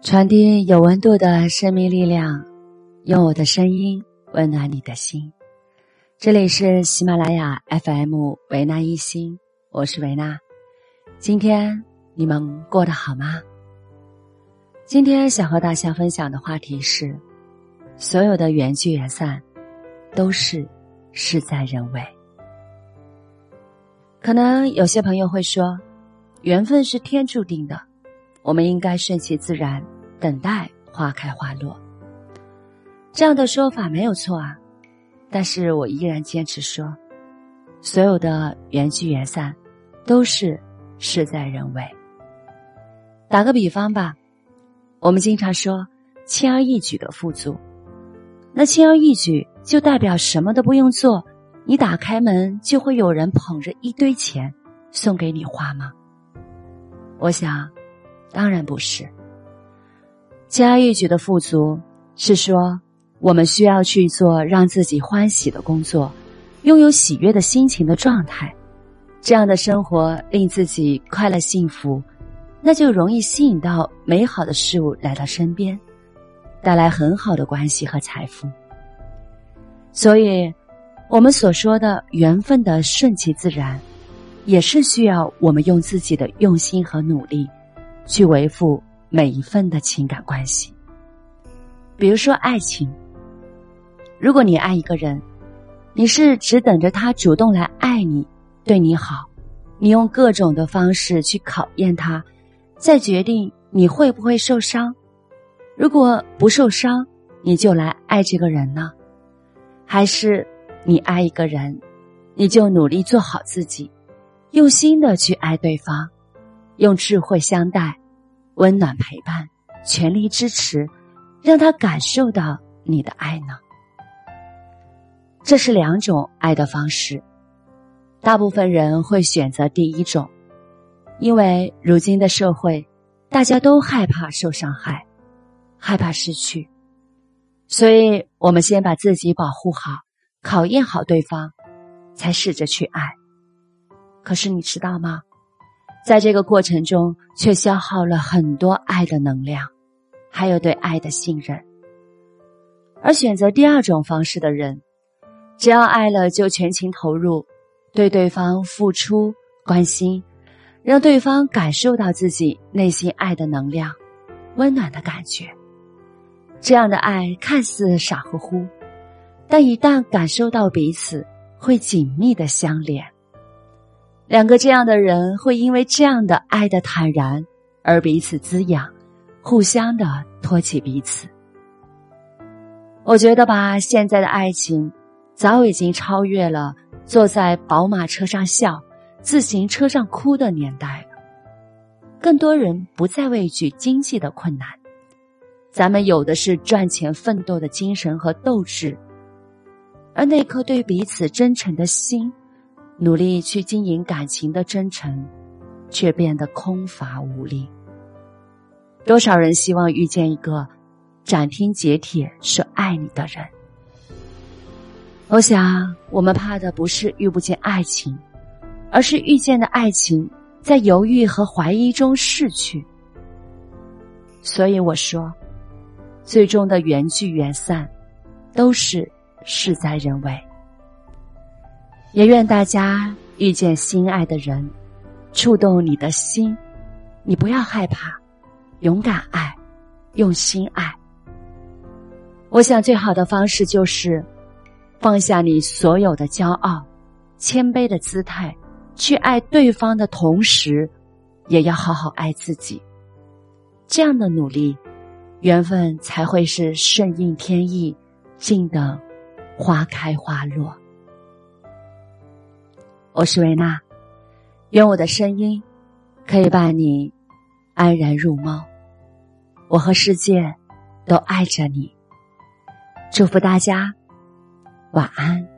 传递有温度的生命力量，用我的声音温暖你的心。这里是喜马拉雅 FM 维纳一心，我是维纳。今天你们过得好吗？今天想和大家分享的话题是：所有的缘聚缘散，都是事在人为。可能有些朋友会说，缘分是天注定的，我们应该顺其自然。等待花开花落，这样的说法没有错啊，但是我依然坚持说，所有的缘聚缘散，都是事在人为。打个比方吧，我们经常说轻而易举的富足，那轻而易举就代表什么都不用做，你打开门就会有人捧着一堆钱送给你花吗？我想，当然不是。轻而易举的富足，是说我们需要去做让自己欢喜的工作，拥有喜悦的心情的状态，这样的生活令自己快乐幸福，那就容易吸引到美好的事物来到身边，带来很好的关系和财富。所以，我们所说的缘分的顺其自然，也是需要我们用自己的用心和努力去维护。每一份的情感关系，比如说爱情。如果你爱一个人，你是只等着他主动来爱你、对你好，你用各种的方式去考验他，再决定你会不会受伤。如果不受伤，你就来爱这个人呢？还是你爱一个人，你就努力做好自己，用心的去爱对方，用智慧相待。温暖陪伴，全力支持，让他感受到你的爱呢。这是两种爱的方式。大部分人会选择第一种，因为如今的社会，大家都害怕受伤害，害怕失去，所以我们先把自己保护好，考验好对方，才试着去爱。可是你知道吗？在这个过程中，却消耗了很多爱的能量，还有对爱的信任。而选择第二种方式的人，只要爱了就全情投入，对对方付出关心，让对方感受到自己内心爱的能量、温暖的感觉。这样的爱看似傻乎乎，但一旦感受到彼此，会紧密的相连。两个这样的人会因为这样的爱的坦然而彼此滋养，互相的托起彼此。我觉得吧，现在的爱情早已经超越了坐在宝马车上笑、自行车上哭的年代了。更多人不再畏惧经济的困难，咱们有的是赚钱奋斗的精神和斗志，而那颗对彼此真诚的心。努力去经营感情的真诚，却变得空乏无力。多少人希望遇见一个斩钉截铁说爱你的人？我想，我们怕的不是遇不见爱情，而是遇见的爱情在犹豫和怀疑中逝去。所以我说，最终的缘聚缘散，都是事在人为。也愿大家遇见心爱的人，触动你的心，你不要害怕，勇敢爱，用心爱。我想最好的方式就是放下你所有的骄傲，谦卑的姿态，去爱对方的同时，也要好好爱自己。这样的努力，缘分才会是顺应天意，静等花开花落。我是维娜，愿我的声音可以伴你安然入梦。我和世界都爱着你，祝福大家晚安。